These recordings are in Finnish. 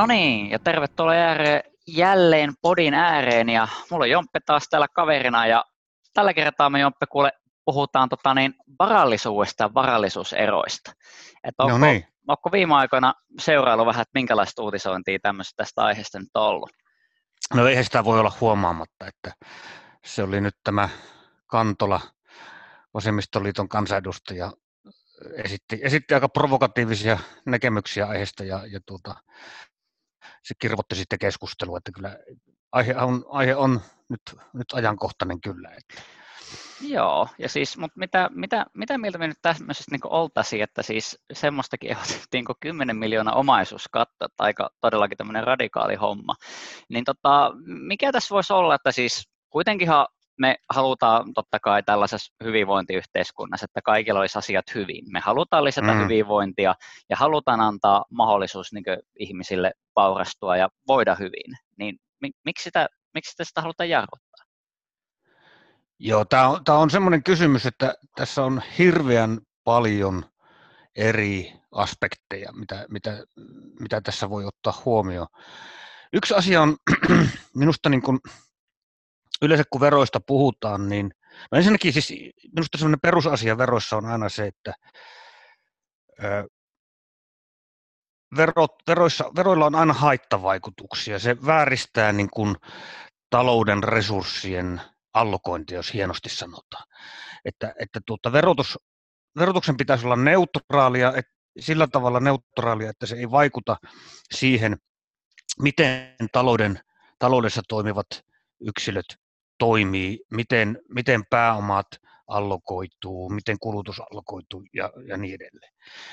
No niin, ja tervetuloa ääreen, jälleen podin ääreen, ja mulla on Jomppe taas täällä kaverina, ja tällä kertaa me Jomppe kuule puhutaan tota niin, varallisuudesta ja varallisuuseroista. Et onko, no niin. onko viime aikoina seurailu vähän, että minkälaista uutisointia tämmöistä tästä aiheesta nyt on ollut? No eihän sitä voi olla huomaamatta, että se oli nyt tämä Kantola, vasemmistoliiton kansanedustaja, esitti, esitti aika provokatiivisia näkemyksiä aiheesta ja, ja tuota, se kirvoitti sitten keskustelua, että kyllä aihe on, aihe on nyt, nyt ajankohtainen kyllä. Että. Joo, ja siis, mutta mitä, mitä, mitä mieltä me nyt tämmöisestä niin oltaisiin, että siis semmoistakin ehdotettiin kuin 10 miljoonaa omaisuuskatto, että aika todellakin tämmöinen radikaali homma. Niin tota, mikä tässä voisi olla, että siis kuitenkinhan me halutaan totta kai tällaisessa hyvinvointiyhteiskunnassa, että kaikilla olisi asiat hyvin. Me halutaan lisätä mm. hyvinvointia ja halutaan antaa mahdollisuus niin ihmisille paurastua ja voida hyvin. Niin miksi sitä, miksi sitä halutaan jarruttaa? Joo, tämä on, on semmoinen kysymys, että tässä on hirveän paljon eri aspekteja, mitä, mitä, mitä tässä voi ottaa huomioon. Yksi asia on minusta niin kuin yleensä kun veroista puhutaan, niin no ensinnäkin siis minusta sellainen perusasia veroissa on aina se, että ö, verot, veroissa, veroilla on aina haittavaikutuksia. Se vääristää niin kuin talouden resurssien allokointia, jos hienosti sanotaan. Että, että tuota, verotus, verotuksen pitäisi olla neutraalia, et, sillä tavalla neutraalia, että se ei vaikuta siihen, miten talouden, taloudessa toimivat yksilöt toimii, miten, miten pääomat allokoituu, miten kulutus allokoituu ja, ja niin edelleen.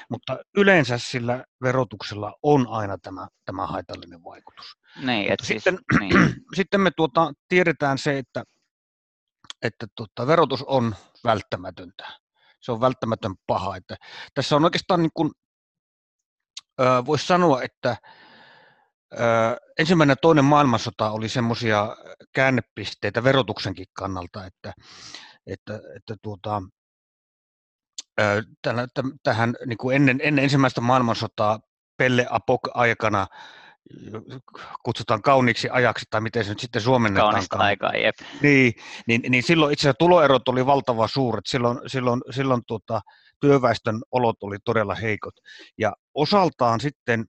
Mutta yleensä sillä verotuksella on aina tämä, tämä haitallinen vaikutus. Niin, et siis, sitten, niin. sitten me tuota, tiedetään se, että, että tuota, verotus on välttämätöntä. Se on välttämätön paha. Että tässä on oikeastaan niin kuin, voisi sanoa, että ensimmäinen ja toinen maailmansota oli semmoisia käännepisteitä verotuksenkin kannalta, että, että, että tuota, tähän niin kuin ennen, ennen ensimmäistä maailmansotaa Pelle Apok-aikana kutsutaan kauniiksi ajaksi, tai miten se nyt sitten suomennetaan. Kaunista aikaa, jep. Niin, niin, niin silloin itse asiassa tuloerot oli valtava suuret. Silloin, silloin, silloin tuota, työväestön olot oli todella heikot. Ja osaltaan sitten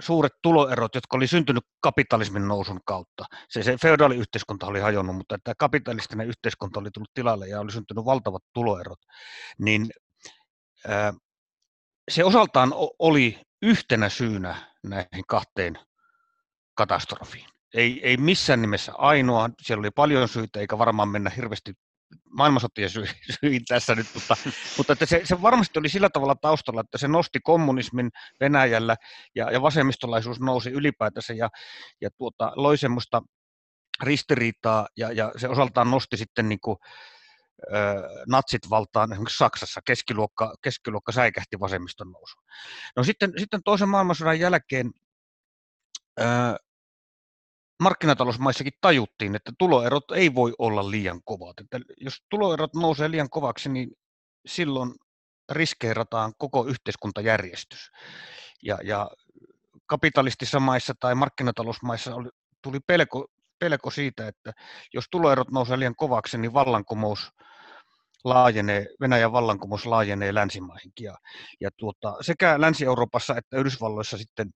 suuret tuloerot, jotka oli syntynyt kapitalismin nousun kautta. Se, se feodaaliyhteiskunta oli hajonnut, mutta tämä kapitalistinen yhteiskunta oli tullut tilalle ja oli syntynyt valtavat tuloerot, niin ää, se osaltaan oli yhtenä syynä näihin kahteen katastrofiin. Ei, ei missään nimessä ainoa, siellä oli paljon syitä, eikä varmaan mennä hirveästi maailmansotien sy- syin tässä nyt, mutta, mutta että se, se varmasti oli sillä tavalla taustalla, että se nosti kommunismin Venäjällä ja, ja vasemmistolaisuus nousi ylipäätänsä ja, ja tuota, loi semmoista ristiriitaa ja, ja se osaltaan nosti sitten niin kuin, natsit valtaan esimerkiksi Saksassa, keskiluokka, keskiluokka säikähti vasemmiston nousu. No sitten, sitten toisen maailmansodan jälkeen markkinatalousmaissakin tajuttiin, että tuloerot ei voi olla liian kovat. Että jos tuloerot nousee liian kovaksi, niin silloin riskeerataan koko yhteiskuntajärjestys. Ja, ja kapitalistisissa maissa tai markkinatalousmaissa oli, tuli pelko, pelko siitä, että jos tuloerot nousee liian kovaksi, niin vallankumous laajenee, Venäjän vallankumous laajenee länsimaihinkin. Ja, ja tuota, sekä Länsi-Euroopassa että Yhdysvalloissa sitten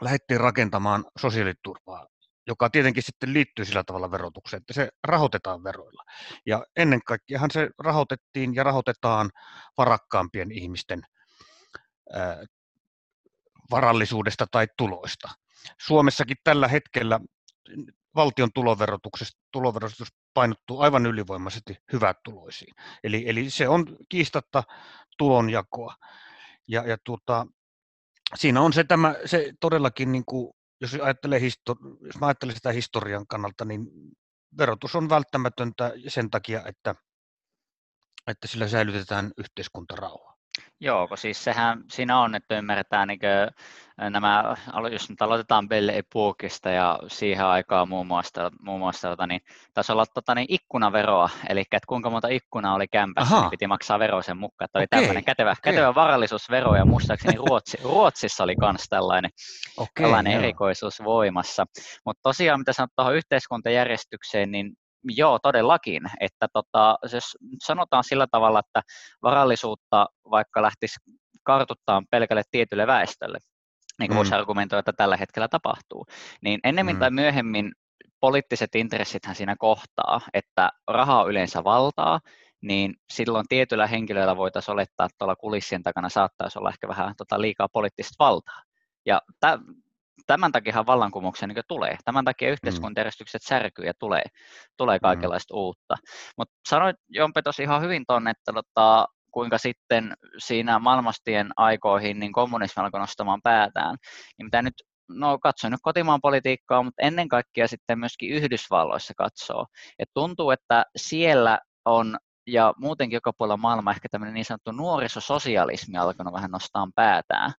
lähdettiin rakentamaan sosiaaliturvaa joka tietenkin sitten liittyy sillä tavalla verotukseen, että se rahoitetaan veroilla. Ja ennen kaikkeahan se rahoitettiin ja rahoitetaan varakkaampien ihmisten varallisuudesta tai tuloista. Suomessakin tällä hetkellä valtion tuloverotus painottuu aivan ylivoimaisesti hyvät tuloisiin. Eli, eli se on kiistatta tulonjakoa. Ja, ja tuota, siinä on se, tämä, se todellakin niin kuin jos ajattelee histori- jos mä ajattelen sitä historian kannalta, niin verotus on välttämätöntä sen takia, että, että sillä säilytetään yhteiskuntarauha. Joo, kun siis sehän siinä on, että ymmärretään niin nämä, jos nyt aloitetaan Belle Epookista ja siihen aikaan muun muassa, muun muassa tota, niin, taisi olla tota, niin, ikkunaveroa, eli että kuinka monta ikkunaa oli kämpässä, niin piti maksaa vero sen mukaan, että oli okay. tämmöinen kätevä, okay. kätevä varallisuusvero, ja muistaakseni Ruotsi, Ruotsissa oli myös tällainen, okay, tällainen erikoisuus voimassa. Mutta tosiaan, mitä sanot tuohon yhteiskuntajärjestykseen, niin Joo, todellakin. Että tota, jos sanotaan sillä tavalla, että varallisuutta vaikka lähtisi kartuttaa pelkälle tietylle väestölle, niin kuin mm. voisi argumentoida, että tällä hetkellä tapahtuu, niin ennemmin mm. tai myöhemmin poliittiset intressithän siinä kohtaa, että rahaa yleensä valtaa, niin silloin tietyillä henkilöillä voitaisiin olettaa, että tuolla kulissien takana saattaisi olla ehkä vähän tota liikaa poliittista valtaa. Ja tämän takia vallankumouksia niin tulee. Tämän takia mm. yhteiskuntajärjestykset särkyy ja tulee, tulee mm. kaikenlaista mm. uutta. Mutta sanoit Jompe tosi ihan hyvin tuonne, että tota, kuinka sitten siinä maailmastien aikoihin niin kommunismi alkoi nostamaan päätään. Niin mitä nyt, no katsoin nyt kotimaan politiikkaa, mutta ennen kaikkea sitten myöskin Yhdysvalloissa katsoo. Et tuntuu, että siellä on ja muutenkin joka puolella maailmaa ehkä tämmöinen niin sanottu nuorisososialismi alkanut vähän nostaa päätään.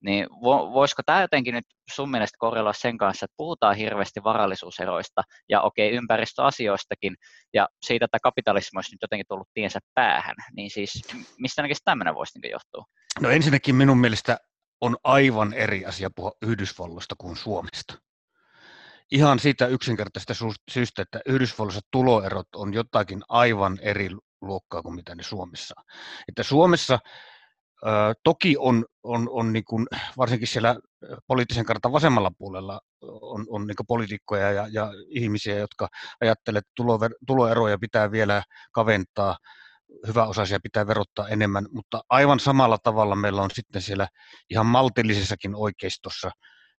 Niin voisiko tämä jotenkin nyt sun mielestä korreloida sen kanssa, että puhutaan hirveästi varallisuuseroista ja okei okay, ympäristöasioistakin ja siitä, että kapitalismi olisi nyt jotenkin tullut tiensä päähän, niin siis mistä ainakin tämmöinen voisi niin johtua? No ensinnäkin minun mielestä on aivan eri asia puhua Yhdysvalloista kuin Suomesta. Ihan siitä yksinkertaisesta syystä, että Yhdysvalloissa tuloerot on jotakin aivan eri luokkaa kuin mitä ne Suomessa. Että Suomessa Toki on, on, on niin kuin, varsinkin siellä poliittisen kartan vasemmalla puolella on, on niin poliitikkoja ja, ja ihmisiä, jotka ajattelevat, että tulover, tuloeroja pitää vielä kaventaa, hyväosaisia pitää verottaa enemmän, mutta aivan samalla tavalla meillä on sitten siellä ihan maltillisessakin oikeistossa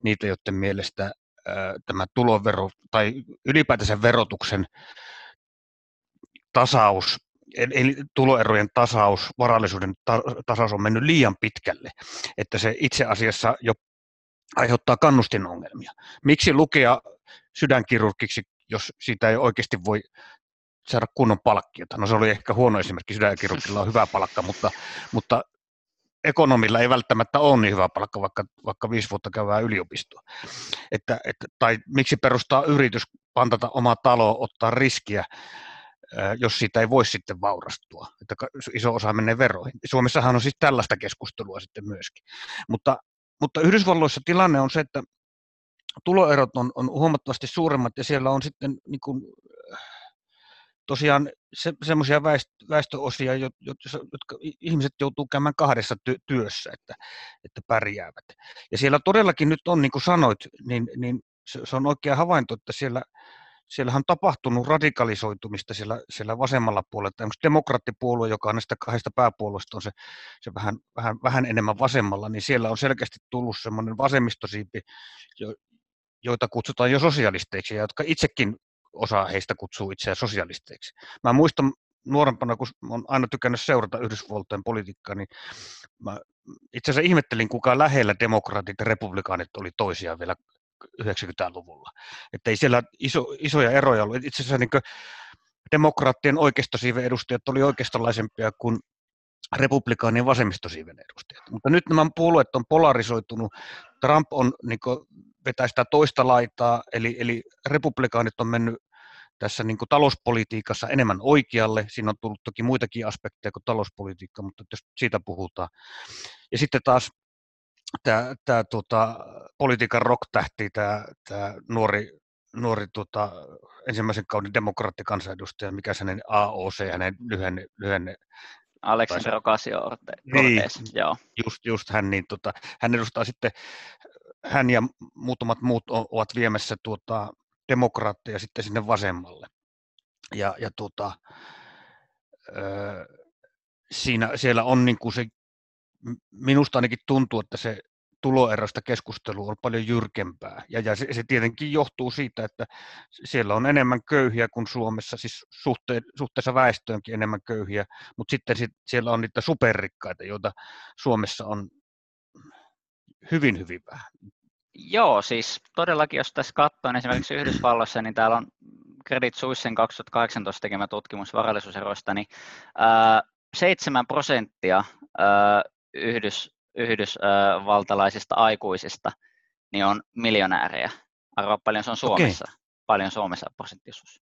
niitä, joiden mielestä ää, tämä tulovero tai ylipäätänsä verotuksen tasaus eli tuloerojen tasaus, varallisuuden tasaus on mennyt liian pitkälle, että se itse asiassa jo aiheuttaa kannustinongelmia. Miksi lukea sydänkirurgiksi, jos siitä ei oikeasti voi saada kunnon palkkiota? No se oli ehkä huono esimerkki, sydänkirurgilla on hyvä palkka, mutta, mutta ekonomilla ei välttämättä ole niin hyvä palkka, vaikka, vaikka viisi vuotta käyvää yliopistoa. Että, että, tai miksi perustaa yritys, pantata oma talo, ottaa riskiä, jos siitä ei voi sitten vaurastua, että iso osa menee veroihin. Suomessahan on siis tällaista keskustelua sitten myöskin. Mutta, mutta Yhdysvalloissa tilanne on se, että tuloerot on, on huomattavasti suuremmat ja siellä on sitten niin kuin, tosiaan se, semmoisia väestö, väestöosia, jotka ihmiset joutuu käymään kahdessa ty, työssä, että, että pärjäävät. Ja siellä todellakin nyt on, niin kuin sanoit, niin, niin se, se on oikea havainto, että siellä siellähän on tapahtunut radikalisoitumista siellä, siellä vasemmalla puolella. Onko demokraattipuolue, joka on näistä kahdesta pääpuolueesta on se, se vähän, vähän, vähän enemmän vasemmalla, niin siellä on selkeästi tullut semmoinen vasemmistosiipi, jo, joita kutsutaan jo sosialisteiksi, ja jotka itsekin osa heistä kutsuu itseään sosialisteiksi. Mä muistan nuorempana, kun olen aina tykännyt seurata Yhdysvaltojen politiikkaa, niin mä itse asiassa ihmettelin, kuinka lähellä demokraatit ja republikaanit oli toisiaan vielä 90-luvulla. Että ei siellä iso, isoja eroja ollut. Itse asiassa niin demokraattien oikeistosiiven edustajat oli oikeistolaisempia kuin republikaanien vasemmistosiiven edustajat. Mutta nyt nämä puolueet on polarisoitunut. Trump on niin vetää sitä toista laitaa, eli, eli republikaanit on mennyt tässä niin kuin talouspolitiikassa enemmän oikealle. Siinä on tullut toki muitakin aspekteja kuin talouspolitiikka, mutta jos siitä puhutaan. Ja sitten taas tämä, tämä tuota, politiikan rock-tähti, tämä, tämä nuori, nuori tuota, ensimmäisen kauden demokraattikansanedustaja, mikä hänen AOC, hänen lyhenne, lyhenne Aleksandr Ocasio niin, joo. Just, just hän, niin tota, hän edustaa sitten, hän ja muutamat muut ovat viemässä tuota, demokraatteja sitten sinne vasemmalle. Ja, ja tuota, ö, siinä, siellä on niin kuin se minusta ainakin tuntuu, että se tuloerosta keskustelu on paljon jyrkempää. Ja, ja se, se tietenkin johtuu siitä, että siellä on enemmän köyhiä kuin Suomessa, siis suhte, suhteessa väestöönkin enemmän köyhiä, mutta sitten sit, siellä on niitä superrikkaita, joita Suomessa on hyvin, hyvin vähän. Joo, siis todellakin, jos tässä katsoo niin esimerkiksi Yhdysvalloissa, niin täällä on Credit Suissein 2018 tekemä tutkimus varallisuuseroista, niin ää, 7 prosenttia yhdys, yhdysvaltalaisista aikuisista niin on miljonäärejä. Arvoa paljon se on Suomessa. Okay. Paljon Suomessa prosenttiosuus.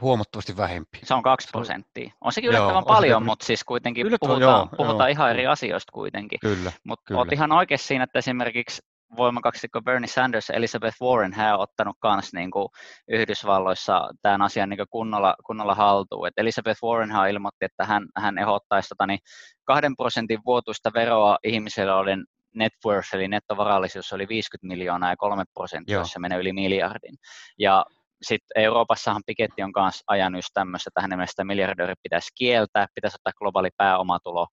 Huomattavasti vähempi. Se on 2 prosenttia. On sekin yllättävän joo, paljon, se, mutta siis kuitenkin puhutaan, joo, puhutaan joo, ihan eri asioista kuitenkin. Kyllä, Mutta olet ihan oikein siinä, että esimerkiksi voimakaksikko Bernie Sanders ja Elizabeth Warren, hän on ottanut myös niin kuin Yhdysvalloissa tämän asian niin kunnolla, kunnolla haltuun. Et Elizabeth Warren hän ilmoitti, että hän, hän ehdottaisi tota, niin kahden prosentin vuotuista veroa ihmisille, joiden net worth, eli nettovarallisuus oli 50 miljoonaa ja 3 prosenttia, se menee yli miljardin. Ja sitten Euroopassahan Piketti on myös ajanut just tämmöistä, että hänen mielestä miljardöörit pitäisi kieltää, pitäisi ottaa globaali pääomatulo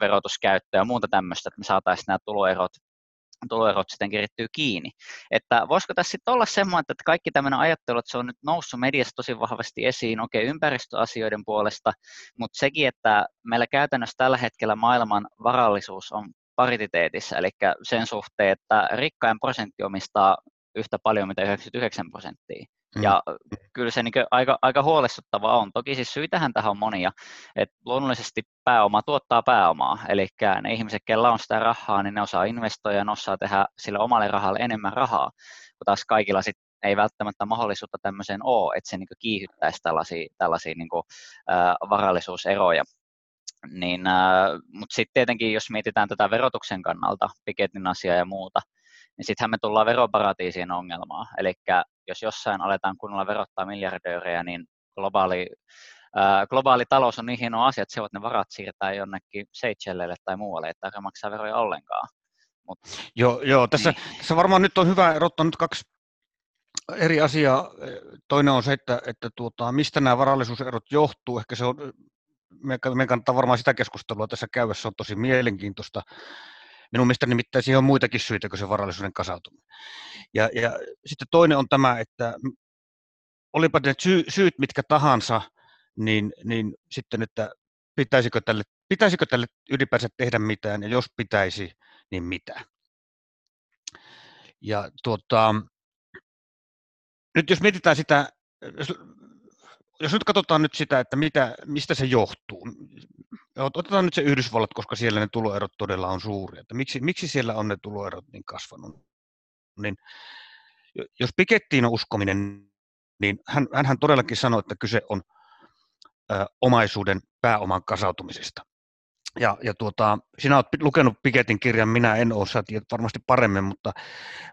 verotuskäyttöä ja muuta tämmöistä, että me saataisiin nämä tuloerot tuloerot sitten kirittyy kiinni. Että voisiko tässä sitten olla semmoinen, että kaikki tämmöinen ajattelu, että se on nyt noussut mediassa tosi vahvasti esiin, okei, okay, ympäristöasioiden puolesta, mutta sekin, että meillä käytännössä tällä hetkellä maailman varallisuus on parititeetissä, eli sen suhteen, että rikkain prosentti omistaa yhtä paljon mitä 99 prosenttia. Mm. Ja kyllä se niin aika, aika huolestuttava on. Toki siis syitähän tähän on monia. että luonnollisesti pääoma tuottaa pääomaa. Eli ne ihmiset, kellä on sitä rahaa, niin ne osaa investoida ja ne osaa tehdä sillä omalle rahalle enemmän rahaa. Kun taas kaikilla sit ei välttämättä mahdollisuutta tämmöiseen ole, että se niin kiihyttäisi tällaisia, tällaisia niin kuin, äh, varallisuuseroja. Niin, äh, mutta sitten tietenkin, jos mietitään tätä verotuksen kannalta, Piketin asiaa ja muuta, niin sittenhän me tullaan veroparatiisiin ongelmaan. Eli jos jossain aletaan kunnolla verottaa miljardöörejä, niin globaali, ää, globaali talous on niin hieno asia, että se voit ne varat siirtää jonnekin Seychellelle tai muualle, että ei maksaa veroja ollenkaan. Mut, joo, joo tässä, niin. tässä varmaan nyt on hyvä erottaa nyt kaksi eri asiaa. Toinen on se, että, että tuota, mistä nämä varallisuuserot johtuu. Ehkä se on, me kannattaa varmaan sitä keskustelua tässä käydä, se on tosi mielenkiintoista. Minun mielestä nimittäin siihen on muitakin syitä kuin se varallisuuden kasautuminen. Ja, ja sitten toinen on tämä, että olipa ne sy- syyt mitkä tahansa, niin, niin sitten, että pitäisikö tälle, pitäisikö tälle ylipäänsä tehdä mitään, ja jos pitäisi, niin mitä. Ja tuota, nyt jos mietitään sitä, jos, jos nyt katsotaan nyt sitä, että mitä, mistä se johtuu, Otetaan nyt se Yhdysvallat, koska siellä ne tuloerot todella on suuria. Että miksi, miksi siellä on ne tuloerot niin kasvanut? Niin, jos Pikettiin on uskominen, niin hän, hän todellakin sanoi, että kyse on ö, omaisuuden pääoman kasautumisesta. Ja, ja tuota, sinä olet lukenut Piketin kirjan, minä en ole, sä tiedät varmasti paremmin, mutta,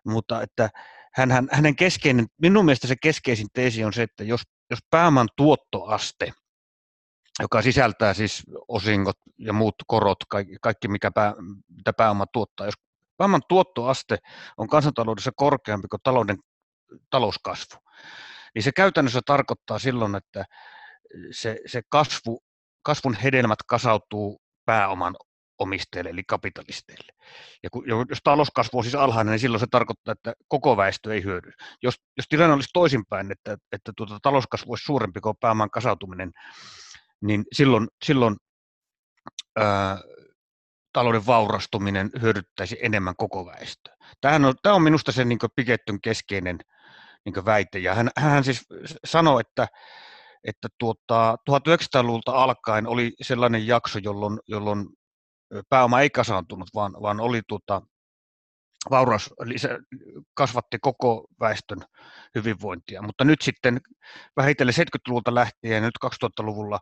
mutta että hän, hän, hänen keskeinen, minun mielestä se keskeisin teesi on se, että jos, jos pääoman tuottoaste – joka sisältää siis osingot ja muut korot, kaikki, mikä pää, mitä pääoma tuottaa. Jos pääoman tuottoaste on kansantaloudessa korkeampi kuin talouden talouskasvu, niin se käytännössä tarkoittaa silloin, että se, se kasvu, kasvun hedelmät kasautuu pääoman omistajille, eli kapitalisteille. Ja kun, jos talouskasvu on siis alhainen, niin silloin se tarkoittaa, että koko väestö ei hyödy. Jos, jos tilanne olisi toisinpäin, että, että tuota, talouskasvu olisi suurempi kuin pääoman kasautuminen, niin silloin, silloin ää, talouden vaurastuminen hyödyttäisi enemmän koko väestöä. Tämähän on, tämä on minusta se niin Pikettyn keskeinen niin väite, ja hän, hän siis sanoi, että, että tuota, 1900-luvulta alkaen oli sellainen jakso, jolloin, jolloin pääoma ei kasaantunut, vaan, vaan oli tuota, vauraus lisä, kasvatti koko väestön hyvinvointia. Mutta nyt sitten vähitellen 70-luvulta lähtien ja nyt 2000-luvulla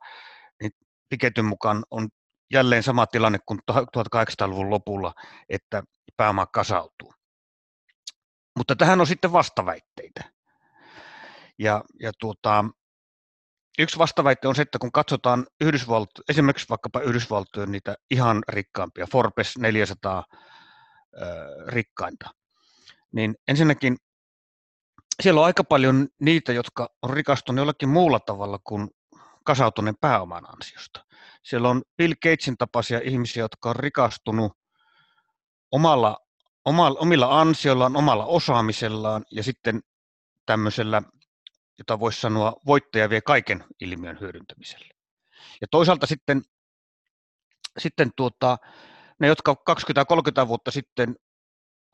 niin Piketyn mukaan on jälleen sama tilanne kuin 1800-luvun lopulla, että pääoma kasautuu. Mutta tähän on sitten vastaväitteitä. Ja, ja tuota, yksi vastaväite on se, että kun katsotaan Yhdysvalt, esimerkiksi vaikkapa Yhdysvaltojen niitä ihan rikkaampia, Forbes 400 rikkainta. Niin ensinnäkin siellä on aika paljon niitä, jotka on rikastuneet jollakin muulla tavalla kuin kasautuneen pääoman ansiosta. Siellä on Bill Gatesin tapaisia ihmisiä, jotka on rikastunut omalla, omalla, omilla ansioillaan, omalla osaamisellaan ja sitten tämmöisellä, jota voisi sanoa, voittaja vie kaiken ilmiön hyödyntämisellä. Ja toisaalta sitten, sitten tuota, ne, jotka 20-30 vuotta sitten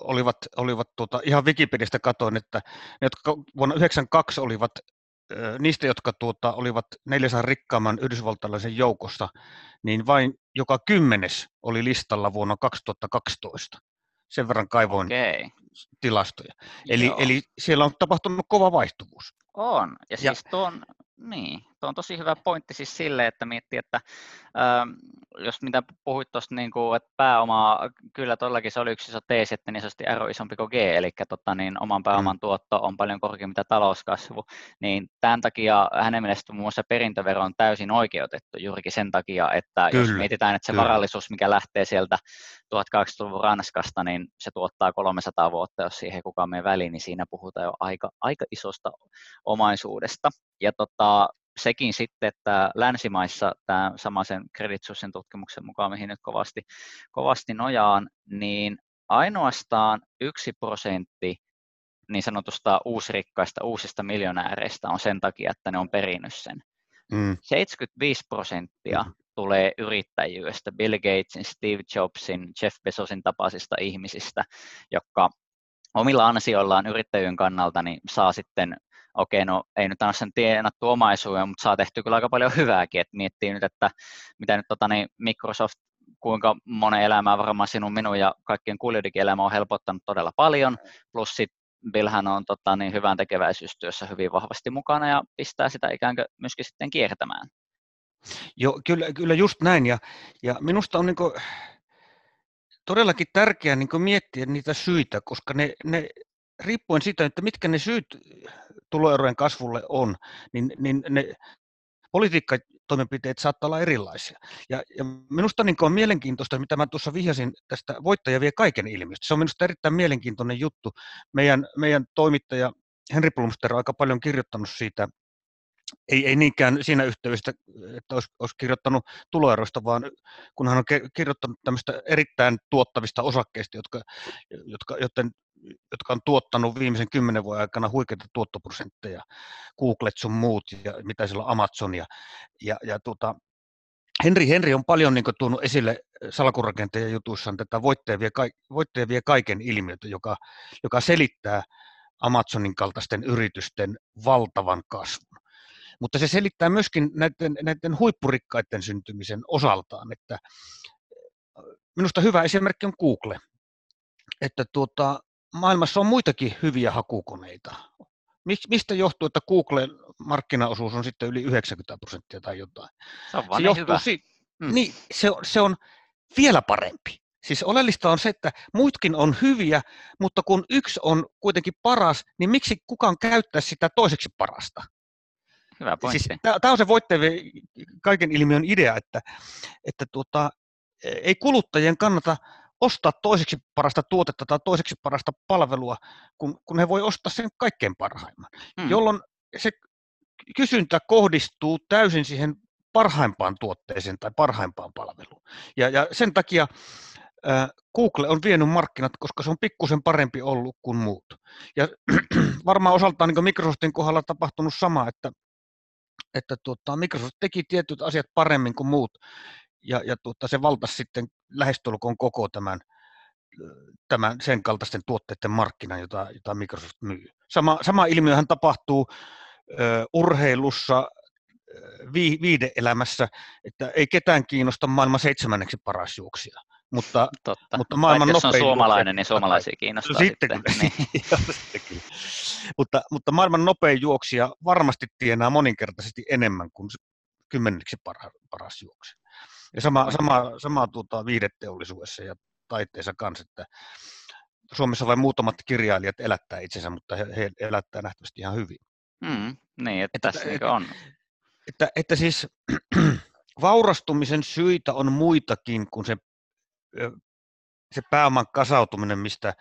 olivat, olivat tuota, ihan Wikipediasta katoin, että ne, jotka vuonna 1992 olivat niistä, jotka tuota, olivat 400 rikkaamman yhdysvaltalaisen joukossa, niin vain joka kymmenes oli listalla vuonna 2012. Sen verran kaivoin okay. tilastoja. Eli, eli siellä on tapahtunut kova vaihtuvuus. On, ja, ja siis tuon, niin, tuo on tosi hyvä pointti siis sille, että miettii, että ähm, jos mitä puhuit tuosta, niin kuin, että pääoma, kyllä todellakin se oli yksi iso teesi, että niin sanotusti on isompi kuin G, eli tota, niin oman pääoman mm. tuotto on paljon korkeampi mitä talouskasvu, niin tämän takia hänen mielestä muun muassa perintövero on täysin oikeutettu juurikin sen takia, että kyllä, jos mietitään, että se kyllä. varallisuus, mikä lähtee sieltä 1800-luvun Ranskasta, niin se tuottaa 300 vuotta, jos siihen kukaan menee väliin, niin siinä puhutaan jo aika, aika isosta omaisuudesta. Ja tota, sekin sitten, että länsimaissa tämä samaisen Credit Suissein tutkimuksen mukaan, mihin nyt kovasti, kovasti nojaan, niin ainoastaan yksi prosentti niin sanotusta uusrikkaista, uusista miljonääreistä on sen takia, että ne on perinyt sen. Mm. 75 prosenttia mm. tulee yrittäjyydestä, Bill Gatesin, Steve Jobsin, Jeff Bezosin tapaisista ihmisistä, jotka omilla ansioillaan yrittäjyyden kannalta niin saa sitten okei, no ei nyt aina sen tienattu omaisuuden, mutta saa tehty kyllä aika paljon hyvääkin, että miettii nyt, että mitä nyt tota, niin Microsoft kuinka monen elämää varmaan sinun, minun ja kaikkien kuulijoidenkin elämä on helpottanut todella paljon, plus sitten Billhän on tota, niin hyvän tekeväisyystyössä hyvin vahvasti mukana ja pistää sitä ikään kuin myöskin sitten kiertämään. Joo, kyllä, kyllä just näin. Ja, ja minusta on niin kuin, todellakin tärkeää niin miettiä niitä syitä, koska ne, ne riippuen siitä, että mitkä ne syyt tuloerojen kasvulle on, niin, niin ne politiikkatoimenpiteet saattaa olla erilaisia. Ja, ja minusta niin on mielenkiintoista, mitä mä tuossa vihjasin tästä voittaja vie kaiken ilmiöstä. Se on minusta erittäin mielenkiintoinen juttu. Meidän, meidän toimittaja Henri Plumster on aika paljon kirjoittanut siitä ei, ei niinkään siinä yhteydessä, että olisi, olisi kirjoittanut tuloeroista, vaan kun hän on kirjoittanut tämmöistä erittäin tuottavista osakkeista, jotka, jotka, joten, jotka on tuottanut viimeisen kymmenen vuoden aikana huikeita tuottoprosentteja, Googlet sun muut ja mitä siellä on Amazonia. Ja, ja tuota, Henri, Henri on paljon niin tuonut esille salkurakenteen jutuissaan tätä voittaja vie, voittaja vie kaiken ilmiötä, joka, joka selittää Amazonin kaltaisten yritysten valtavan kasvun. Mutta se selittää myöskin näiden, näiden huippurikkaiden syntymisen osaltaan, että minusta hyvä esimerkki on Google, että tuota, maailmassa on muitakin hyviä hakukoneita. Mistä johtuu, että Googlen markkinaosuus on sitten yli 90 prosenttia tai jotain? Se on vaan se niin hyvä. Si- mm. Niin, se, on, se on vielä parempi. Siis oleellista on se, että muutkin on hyviä, mutta kun yksi on kuitenkin paras, niin miksi kukaan käyttää sitä toiseksi parasta? Hyvä pointti. Siis, tämä on se voitteve kaiken ilmiön idea, että, että tuota, ei kuluttajien kannata ostaa toiseksi parasta tuotetta tai toiseksi parasta palvelua, kun, kun he voi ostaa sen kaikkein parhaimman, hmm. jolloin se kysyntä kohdistuu täysin siihen parhaimpaan tuotteeseen tai parhaimpaan palveluun. Ja, ja sen takia äh, Google on vienyt markkinat, koska se on pikkusen parempi ollut kuin muut. Ja varmaan osaltaan niin Microsoftin kohdalla tapahtunut sama, että että tuota, Microsoft teki tietyt asiat paremmin kuin muut, ja, ja tuota, se valtasi sitten lähestulkoon koko tämän, tämän sen kaltaisten tuotteiden markkinan, jota, jota Microsoft myy. Sama, sama ilmiöhän tapahtuu ö, urheilussa, vi, viideelämässä, että ei ketään kiinnosta maailman seitsemänneksi paras juoksija. Mutta, Totta. mutta maailman jos on suomalainen, niin suomalaisia kiinnostaa sitten. sitten. Niin. kyllä. mutta, mutta maailman nopein juoksija varmasti tienaa moninkertaisesti enemmän kuin kymmeniksi paras, paras juoksija. Ja sama, sama, sama tuota, viideteollisuudessa ja taiteessa kanssa, että Suomessa vain muutamat kirjailijat elättää itsensä, mutta he, he elättää nähtävästi ihan hyvin. Mm, niin, että, että tässä että, on. Että, että, että siis vaurastumisen syitä on muitakin kuin se se pääoman kasautuminen, mistä,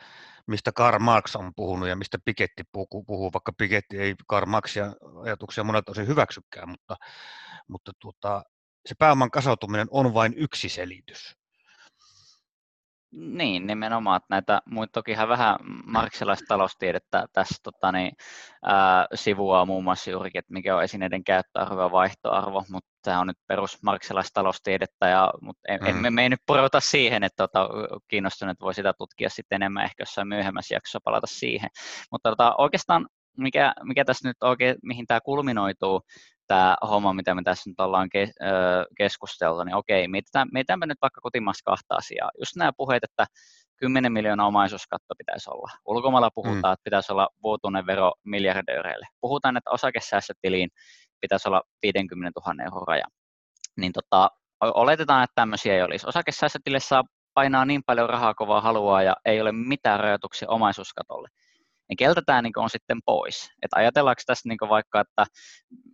mistä Karl Marx on puhunut ja mistä Piketty puhuu, puhuu vaikka Piketty ei Karl Marxia ajatuksia monelta osin hyväksykään, mutta, mutta tuota, se pääoman kasautuminen on vain yksi selitys. Niin, nimenomaan. Että näitä, mutta tokihan vähän marksilaista taloustiedettä tässä tota, niin, ää, sivuaa muun muassa juurikin, että mikä on esineiden käyttöarvo ja vaihtoarvo, mutta tämä on nyt perus marksilaista taloustiedettä, ja, mutta en, mm. me, me ei nyt porota siihen, että tota, kiinnostuneet voi sitä tutkia sitten enemmän ehkä jossain myöhemmässä jaksossa palata siihen. Mutta tota, oikeastaan mikä, mikä tässä nyt oikein, mihin tämä kulminoituu, tämä homma, mitä me tässä nyt ollaan ke, keskusteltu, niin okei, mietitään, mietitäänpä nyt vaikka kotimassa kahta asiaa. Just nämä puheet, että 10 miljoonaa omaisuuskatto pitäisi olla. Ulkomailla puhutaan, mm. että pitäisi olla vuotuinen vero miljardööreille. Puhutaan, että osakesäästötiliin pitäisi olla 50 000 euron raja. Niin tota, oletetaan, että tämmöisiä ei olisi. Osakesäästötilille saa painaa niin paljon rahaa kovaa haluaa ja ei ole mitään rajoituksia omaisuuskatolle niin keltä tämä niin on sitten pois? Et ajatellaanko tässä niin vaikka, että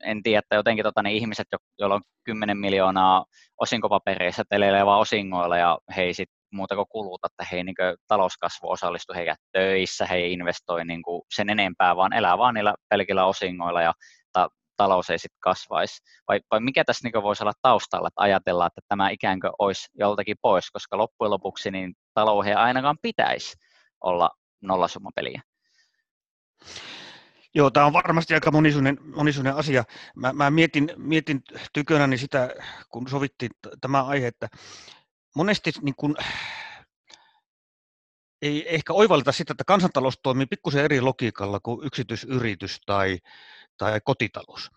en tiedä, että jotenkin tota, ne ihmiset, joilla on 10 miljoonaa osinkopapereissa telelee vaan osingoilla ja he ei sit muuta kuin kuluta, että he niin talouskasvu osallistu, he töissä, he ei investoi niin sen enempää, vaan elää vaan niillä pelkillä osingoilla ja ta- talous ei sitten kasvaisi? Vai, vai mikä tässä niin voisi olla taustalla, että ajatellaan, että tämä ikään kuin olisi joltakin pois, koska loppujen lopuksi niin talouden ainakaan pitäisi olla nollasummapeliä? Joo, tämä on varmasti aika monisuinen, monisuinen asia. Mä, mä mietin, mietin tykönäni sitä, kun sovittiin tämä aihe, että monesti niin kun, ei ehkä oivalleta sitä, että kansantalous toimii pikkusen eri logiikalla kuin yksityisyritys tai, tai kotitalous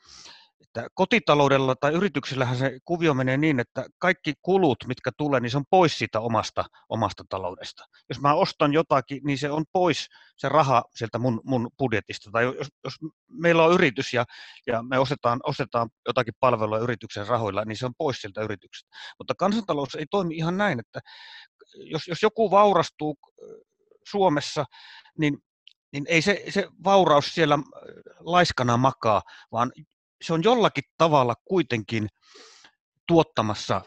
että kotitaloudella tai yrityksillähän se kuvio menee niin, että kaikki kulut, mitkä tulee, niin se on pois siitä omasta, omasta taloudesta. Jos mä ostan jotakin, niin se on pois se raha sieltä mun, mun budjetista. Tai jos, jos meillä on yritys ja, ja me ostetaan, ostetaan jotakin palvelua yrityksen rahoilla, niin se on pois sieltä yrityksestä. Mutta kansantalous ei toimi ihan näin, että jos, jos joku vaurastuu Suomessa, niin niin ei se, se vauraus siellä laiskana makaa, vaan se on jollakin tavalla kuitenkin tuottamassa,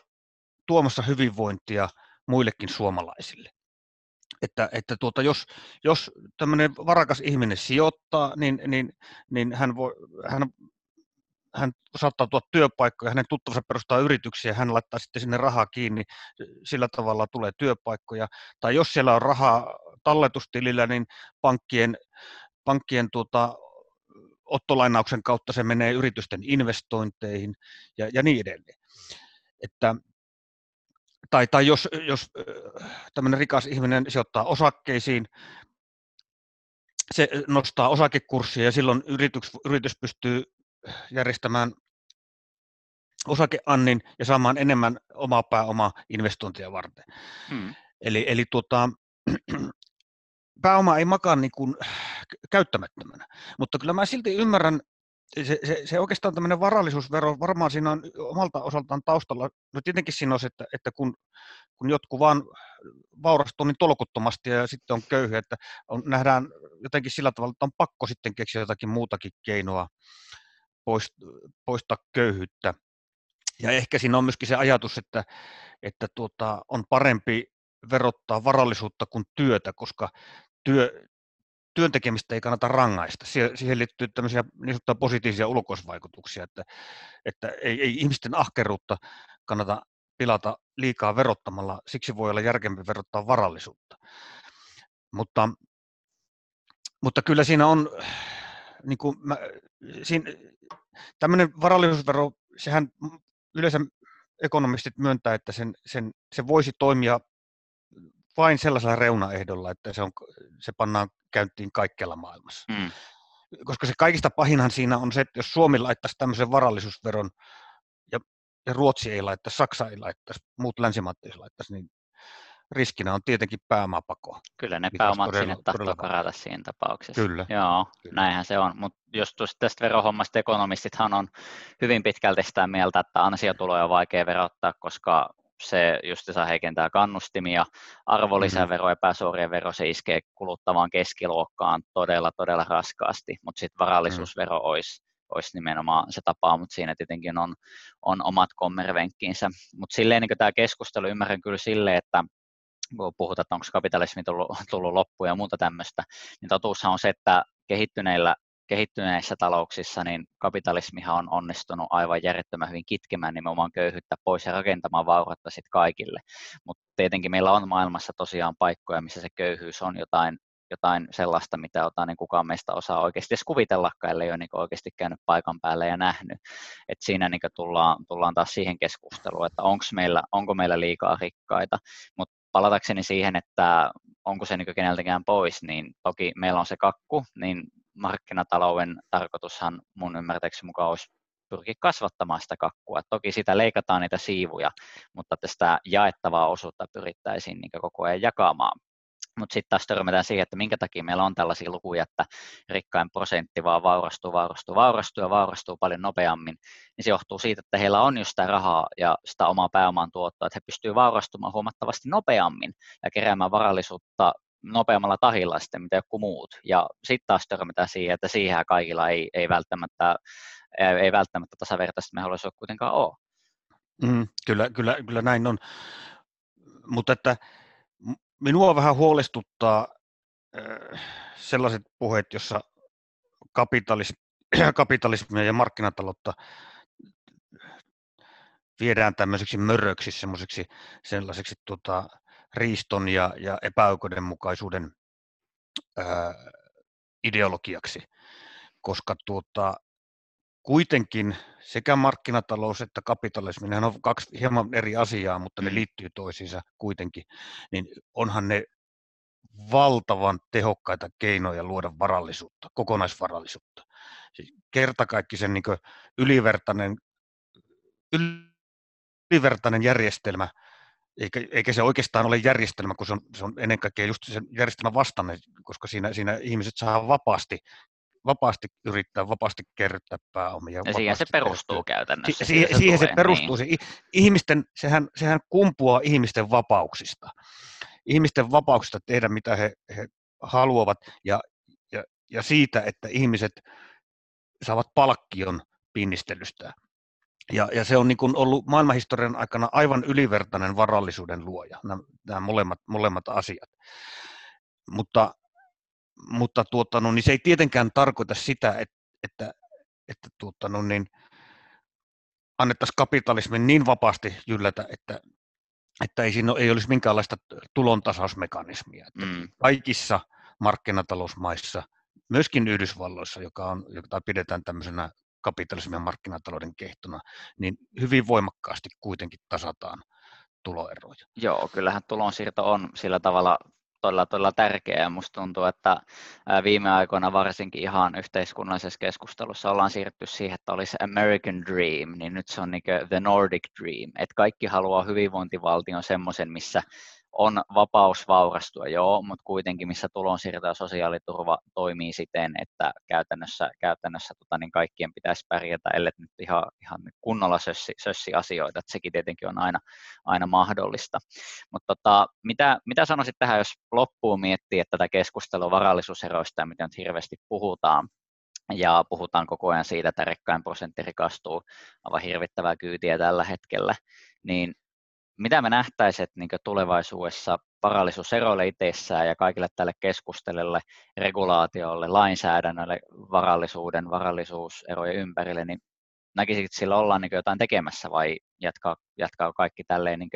tuomassa hyvinvointia muillekin suomalaisille. Että, että tuota, jos, jos tämmöinen varakas ihminen sijoittaa, niin, niin, niin hän, voi, hän, hän saattaa tuoda työpaikkoja, hänen tuttavansa perustaa yrityksiä, hän laittaa sitten sinne rahaa kiinni, sillä tavalla tulee työpaikkoja. Tai jos siellä on rahaa talletustilillä, niin pankkien, pankkien tuota, ottolainauksen kautta se menee yritysten investointeihin ja, ja niin edelleen. Että, tai, tai jos, jos tämmöinen rikas ihminen sijoittaa osakkeisiin, se nostaa osakekurssia ja silloin yritys, yritys pystyy järjestämään osakeannin ja saamaan enemmän omaa pääomaa investointia varten. Hmm. Eli, eli tuota, pääoma ei makaa niin kuin käyttämättömänä. Mutta kyllä mä silti ymmärrän, se, se, se oikeastaan tämmöinen varallisuusvero, varmaan siinä on omalta osaltaan taustalla, no tietenkin siinä on se, että, että kun, kun jotkut vaan vaurastuu niin tolkuttomasti ja sitten on köyhiä, että on, nähdään jotenkin sillä tavalla, että on pakko sitten keksiä jotakin muutakin keinoa poistaa köyhyyttä. Ja ehkä siinä on myöskin se ajatus, että, että tuota, on parempi verottaa varallisuutta kuin työtä, koska työ, työntekemistä ei kannata rangaista. Siihen liittyy tämmöisiä niin sanottuja positiivisia ulkoisvaikutuksia, että, että ei, ei ihmisten ahkeruutta kannata pilata liikaa verottamalla, siksi voi olla järkempi verottaa varallisuutta. Mutta, mutta kyllä siinä on, niin kuin mä, siinä, tämmöinen varallisuusvero, sehän yleensä ekonomistit myöntää, että sen, sen, se voisi toimia vain sellaisella reunaehdolla, että se, on, se pannaan käyntiin kaikkialla maailmassa. Mm. Koska se kaikista pahinhan siinä on se, että jos Suomi laittaisi tämmöisen varallisuusveron ja, ja Ruotsi ei laittaisi, Saksa ei laittaisi, muut länsimaat ei laittaisi, niin riskinä on tietenkin pääomapako. Kyllä ne pääomat todella, sinne tahtoo karata siinä tapauksessa. Kyllä. Joo, Kyllä. näinhän se on. Mutta jos tästä verohommasta ekonomistithan on hyvin pitkälti sitä mieltä, että ansiotuloja on vaikea verottaa, koska se just saa heikentää kannustimia, arvonlisävero, mm-hmm. epäsuorien vero, se iskee kuluttavaan keskiluokkaan todella, todella raskaasti, mutta sitten varallisuusvero mm. olisi, olisi nimenomaan se tapa, mutta siinä tietenkin on, on omat kommervenkkinsä. Mutta silleen niin tämä keskustelu ymmärrän kyllä silleen, että kun puhutaan, että onko kapitalismi tullut, tullut loppuun ja muuta tämmöistä, niin totuushan on se, että kehittyneillä kehittyneissä talouksissa niin kapitalismihan on onnistunut aivan järjettömän hyvin kitkemään nimenomaan köyhyyttä pois ja rakentamaan vaurautta sitten kaikille. Mutta tietenkin meillä on maailmassa tosiaan paikkoja, missä se köyhyys on jotain, jotain sellaista, mitä ota, niin kukaan meistä osaa oikeasti edes kuvitellakaan, ellei ole niin oikeasti käynyt paikan päälle ja nähnyt. Et siinä niin tullaan, tullaan taas siihen keskusteluun, että meillä, onko meillä liikaa rikkaita, mutta palatakseni siihen, että onko se niin keneltäkään pois, niin toki meillä on se kakku, niin markkinatalouden tarkoitushan mun ymmärtääkseni mukaan olisi pyrkiä kasvattamaan sitä kakkua. Toki sitä leikataan niitä siivuja, mutta tästä jaettavaa osuutta pyrittäisiin niin koko ajan jakamaan. Mutta sitten taas törmätään siihen, että minkä takia meillä on tällaisia lukuja, että rikkain prosentti vaan vaurastuu, vaurastuu, vaurastuu ja vaurastuu paljon nopeammin, niin se johtuu siitä, että heillä on just sitä rahaa ja sitä omaa pääoman tuottoa, että he pystyvät vaurastumaan huomattavasti nopeammin ja keräämään varallisuutta nopeammalla tahilla sitten mitä joku muut. Ja sitten taas törmätään siihen, että siihen kaikilla ei, ei välttämättä, ei välttämättä tasavertaisesti me haluaisi kuitenkaan ole. Mm, kyllä, kyllä, kyllä näin on. Mutta että minua vähän huolestuttaa sellaiset puheet, jossa kapitalismi, kapitalismia ja markkinataloutta viedään tämmöiseksi möröksi, semmoiseksi sellaiseksi tota, riiston ja, ja epäoikeudenmukaisuuden ää, ideologiaksi, koska tuota, kuitenkin sekä markkinatalous että kapitalismi, ne on kaksi hieman eri asiaa, mutta ne mm. liittyy toisiinsa kuitenkin, niin onhan ne valtavan tehokkaita keinoja luoda varallisuutta, kokonaisvarallisuutta. Siis kertakaikkisen niin ylivertainen, ylivertainen järjestelmä, eikä, eikä se oikeastaan ole järjestelmä, kun se on, se on ennen kaikkea just sen järjestelmän vastainen, koska siinä, siinä ihmiset saa vapaasti vapaasti yrittää vapaasti kerryttää pääomia. Ja siihen se perustuu kerryttää. käytännössä. Si- siihen, se, siihen se perustuu. Niin. Se, ihmisten, sehän, sehän kumpuaa ihmisten vapauksista. Ihmisten vapauksista tehdä mitä he, he haluavat ja, ja, ja siitä, että ihmiset saavat palkkion pinnistelystä. Ja, ja se on niin kuin ollut maailmanhistorian aikana aivan ylivertainen varallisuuden luoja, nämä, nämä molemmat, molemmat asiat. Mutta mutta tuota, no, niin se ei tietenkään tarkoita sitä, että, että, että tuota, no, niin, annettaisiin kapitalismin niin vapaasti jyllätä, että, että ei siinä ei olisi minkäänlaista tulontasausmekanismia. Että mm. Kaikissa markkinatalousmaissa, myöskin Yhdysvalloissa, joka on, jota pidetään tämmöisenä kapitalismin ja markkinatalouden kehtona, niin hyvin voimakkaasti kuitenkin tasataan tuloeroja. Joo, kyllähän tulonsiirto on sillä tavalla todella, todella tärkeä ja musta tuntuu, että viime aikoina varsinkin ihan yhteiskunnallisessa keskustelussa ollaan siirrytty siihen, että olisi American Dream, niin nyt se on niin The Nordic Dream, että kaikki haluaa hyvinvointivaltion semmoisen, missä on vapaus vaurastua, joo, mutta kuitenkin missä tulonsiirto ja sosiaaliturva toimii siten, että käytännössä, käytännössä tota, niin kaikkien pitäisi pärjätä, ellei nyt ihan, ihan kunnolla sössi, sössi asioita, että sekin tietenkin on aina, aina mahdollista. Mutta tota, mitä, mitä sanoisit tähän, jos loppuun miettii, että tätä keskustelua varallisuuseroista, mitä nyt hirveästi puhutaan, ja puhutaan koko ajan siitä, että rekkain prosentti rikastuu aivan hirvittävää kyytiä tällä hetkellä, niin mitä me nähtäisiin niin tulevaisuudessa varallisuuseroille itsessään ja kaikille tälle keskustelulle, regulaatiolle, lainsäädännölle, varallisuuden, varallisuuserojen ympärille, niin näkisit, että sillä ollaan niin jotain tekemässä vai jatkaa, jatkaa kaikki tälleen niin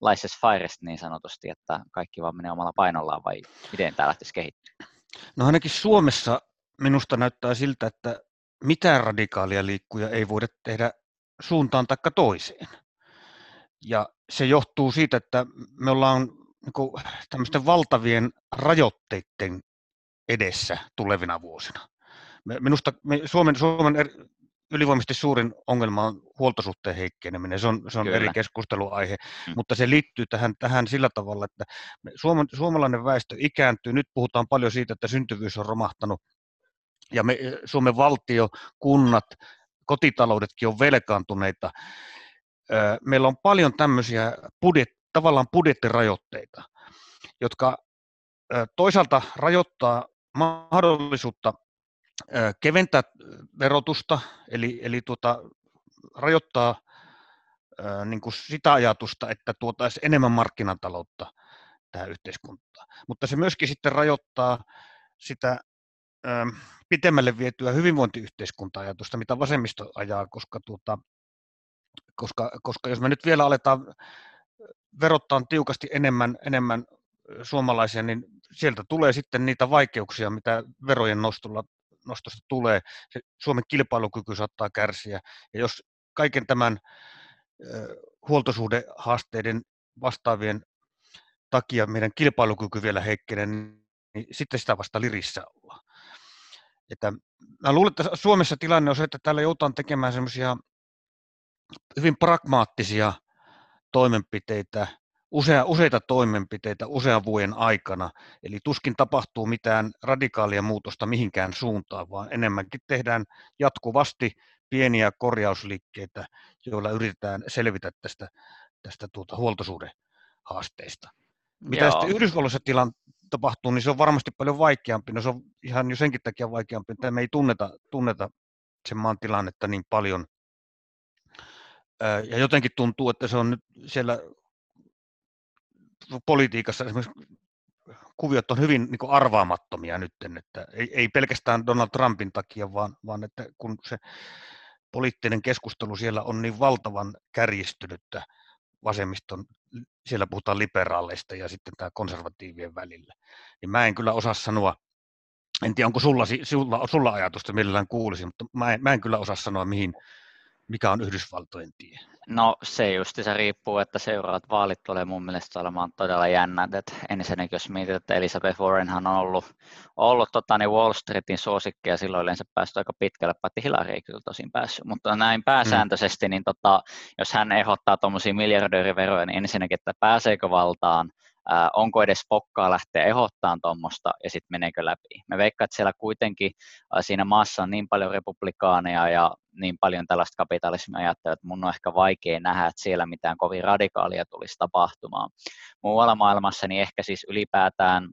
laisses firest niin sanotusti, että kaikki vaan menee omalla painollaan vai miten tämä lähtisi kehittyä? No ainakin Suomessa minusta näyttää siltä, että mitään radikaalia liikkuja ei voida tehdä suuntaan taikka toiseen. Ja se johtuu siitä, että me ollaan niin tämmöisten valtavien rajoitteiden edessä tulevina vuosina. Minusta me, Suomen, Suomen ylivoimaisesti suurin ongelma on huoltosuhteen heikkeneminen. Se on, se on eri keskusteluaihe, hmm. mutta se liittyy tähän, tähän sillä tavalla, että Suomen, suomalainen väestö ikääntyy. Nyt puhutaan paljon siitä, että syntyvyys on romahtanut ja me, Suomen valtio, kunnat, kotitaloudetkin on velkaantuneita meillä on paljon tämmöisiä budjet, tavallaan budjettirajoitteita, jotka toisaalta rajoittaa mahdollisuutta keventää verotusta, eli, eli tuota, rajoittaa niin kuin sitä ajatusta, että tuotaisiin enemmän markkinataloutta tähän yhteiskuntaan. Mutta se myöskin sitten rajoittaa sitä pitemmälle vietyä hyvinvointiyhteiskunta-ajatusta, mitä vasemmisto ajaa, koska tuota, koska, koska jos me nyt vielä aletaan verottaa tiukasti enemmän, enemmän suomalaisia, niin sieltä tulee sitten niitä vaikeuksia, mitä verojen nostolla, nostosta tulee. Se Suomen kilpailukyky saattaa kärsiä. Ja jos kaiken tämän huoltosuhdehaasteiden vastaavien takia meidän kilpailukyky vielä heikkenee, niin sitten sitä vasta lirissä ollaan. että mä luulen, että Suomessa tilanne on se, että täällä joudutaan tekemään semmoisia hyvin pragmaattisia toimenpiteitä, usea, useita toimenpiteitä usean vuoden aikana, eli tuskin tapahtuu mitään radikaalia muutosta mihinkään suuntaan, vaan enemmänkin tehdään jatkuvasti pieniä korjausliikkeitä, joilla yritetään selvitä tästä, tästä tuota huoltosuhdehaasteista. Mitä Joo. sitten Yhdysvalloissa tilan tapahtuu, niin se on varmasti paljon vaikeampi. No se on ihan jo senkin takia vaikeampi, että me ei tunneta, tunneta sen maan tilannetta niin paljon. Ja jotenkin tuntuu, että se on nyt siellä politiikassa esimerkiksi kuviot on hyvin niin arvaamattomia nyt, että ei, ei pelkästään Donald Trumpin takia, vaan, vaan että kun se poliittinen keskustelu siellä on niin valtavan kärjistynyttä vasemmiston, siellä puhutaan liberaaleista ja sitten tämä konservatiivien välillä, niin mä en kyllä osaa sanoa, en tiedä onko sulla, sulla, sulla ajatusta, millään kuulisin, mutta mä en, mä en kyllä osaa sanoa, mihin, mikä on Yhdysvaltojen tie. No se just se riippuu, että seuraavat vaalit tulee mun mielestä olemaan todella jännät. Et ensinnäkin jos mietit, että Elizabeth Warrenhan on ollut, ollut tota, niin Wall Streetin suosikki ja silloin yleensä päästy aika pitkälle, paitsi Hillary ei kyllä tosin päässyt. Mutta näin pääsääntöisesti, mm. niin tota, jos hän ehdottaa tuommoisia miljardööriveroja, niin ensinnäkin, että pääseekö valtaan, ää, onko edes pokkaa lähteä ehdottaan tuommoista ja sitten meneekö läpi. Me veikkaan, että siellä kuitenkin ää, siinä maassa on niin paljon republikaaneja ja niin paljon tällaista kapitalismia ajattelua, että mun on ehkä vaikea nähdä, että siellä mitään kovin radikaalia tulisi tapahtumaan. Muualla maailmassa niin ehkä siis ylipäätään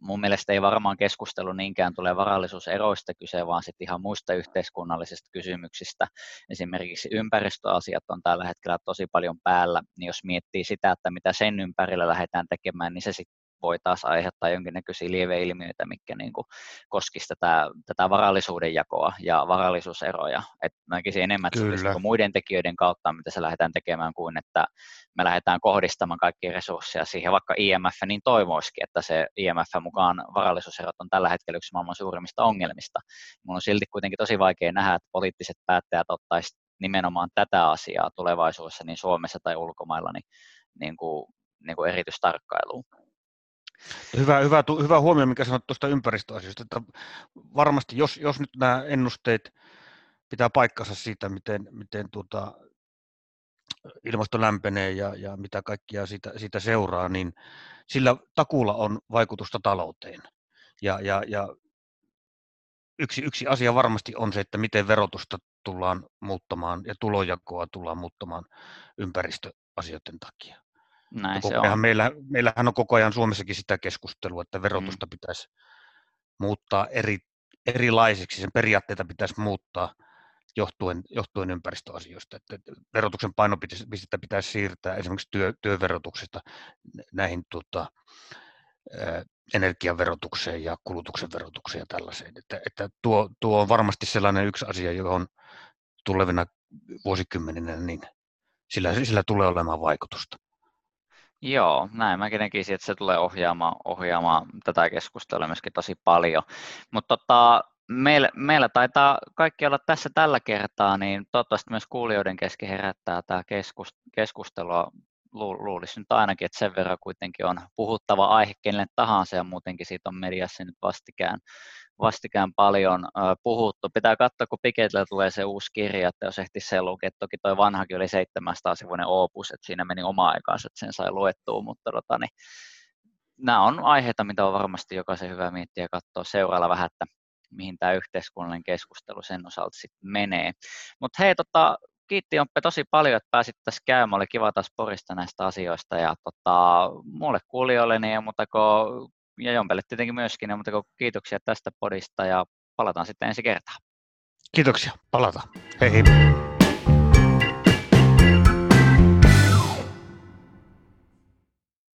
mun mielestä ei varmaan keskustelu niinkään tule varallisuuseroista kyse, vaan sitten ihan muista yhteiskunnallisista kysymyksistä. Esimerkiksi ympäristöasiat on tällä hetkellä tosi paljon päällä, niin jos miettii sitä, että mitä sen ympärillä lähdetään tekemään, niin se sitten voi taas aiheuttaa jonkinnäköisiä lieveilmiöitä, mikä niin kuin koskisi tätä, tätä varallisuuden jakoa ja varallisuuseroja. Et näkisin enemmän, että se olisi muiden tekijöiden kautta, mitä se lähdetään tekemään, kuin että me lähdetään kohdistamaan kaikkia resursseja siihen, vaikka IMF niin toivoisikin, että se IMF mukaan varallisuuserot on tällä hetkellä yksi maailman suurimmista ongelmista. Minulla on silti kuitenkin tosi vaikea nähdä, että poliittiset päättäjät ottaisivat nimenomaan tätä asiaa tulevaisuudessa niin Suomessa tai ulkomailla niin, niin kuin, niin kuin erityistarkkailuun. Hyvä, hyvä, hyvä huomio, mikä sanoit tuosta ympäristöasioista, että varmasti jos, jos nyt nämä ennusteet pitää paikkansa siitä, miten, miten tuota, ilmasto lämpenee ja, ja mitä kaikkia siitä, siitä seuraa, niin sillä takuulla on vaikutusta talouteen. Ja, ja, ja yksi, yksi asia varmasti on se, että miten verotusta tullaan muuttamaan ja tulojakoa tullaan muuttamaan ympäristöasioiden takia. Näin se on. Meillä, meillähän on koko ajan Suomessakin sitä keskustelua, että verotusta mm. pitäisi muuttaa eri, erilaiseksi, sen periaatteita pitäisi muuttaa johtuen, johtuen ympäristöasioista. Että verotuksen painopistettä pitäisi siirtää esimerkiksi työ, työverotuksesta näihin tota, energiaverotukseen ja kulutuksen verotukseen ja tällaiseen. Että, että tuo, tuo on varmasti sellainen yksi asia, johon tulevina vuosikymmeninä niin sillä, sillä tulee olemaan vaikutusta. Joo, näin mäkin näkisin, että se tulee ohjaamaan, ohjaamaan tätä keskustelua myöskin tosi paljon. Mutta tota, meillä, meillä taitaa kaikki olla tässä tällä kertaa, niin toivottavasti myös kuulijoiden kesken herättää tämä keskustelua. Luulisin nyt ainakin, että sen verran kuitenkin on puhuttava aihe kenelle tahansa ja muutenkin siitä on mediassa nyt vastikään vastikään paljon puhuttu. Pitää katsoa, kun Piketillä tulee se uusi kirja, että jos ehti se lukea. Toki tuo vanhakin oli 700 sivuinen opus, että siinä meni oma aikansa, että sen sai luettua, mutta tota, niin, nämä on aiheita, mitä on varmasti jokaisen hyvä miettiä ja katsoa seuraalla vähän, että mihin tämä yhteiskunnallinen keskustelu sen osalta sitten menee. Mutta hei, tota, kiitti Jomppe tosi paljon, että pääsit tässä käymään. Oli kiva taas porista näistä asioista. Ja tota, mulle kuulijoille niin ei muuta kuin ja Jompelle tietenkin myöskin, mutta kiitoksia tästä podista ja palataan sitten ensi kertaa. Kiitoksia, palataan. Hei hei.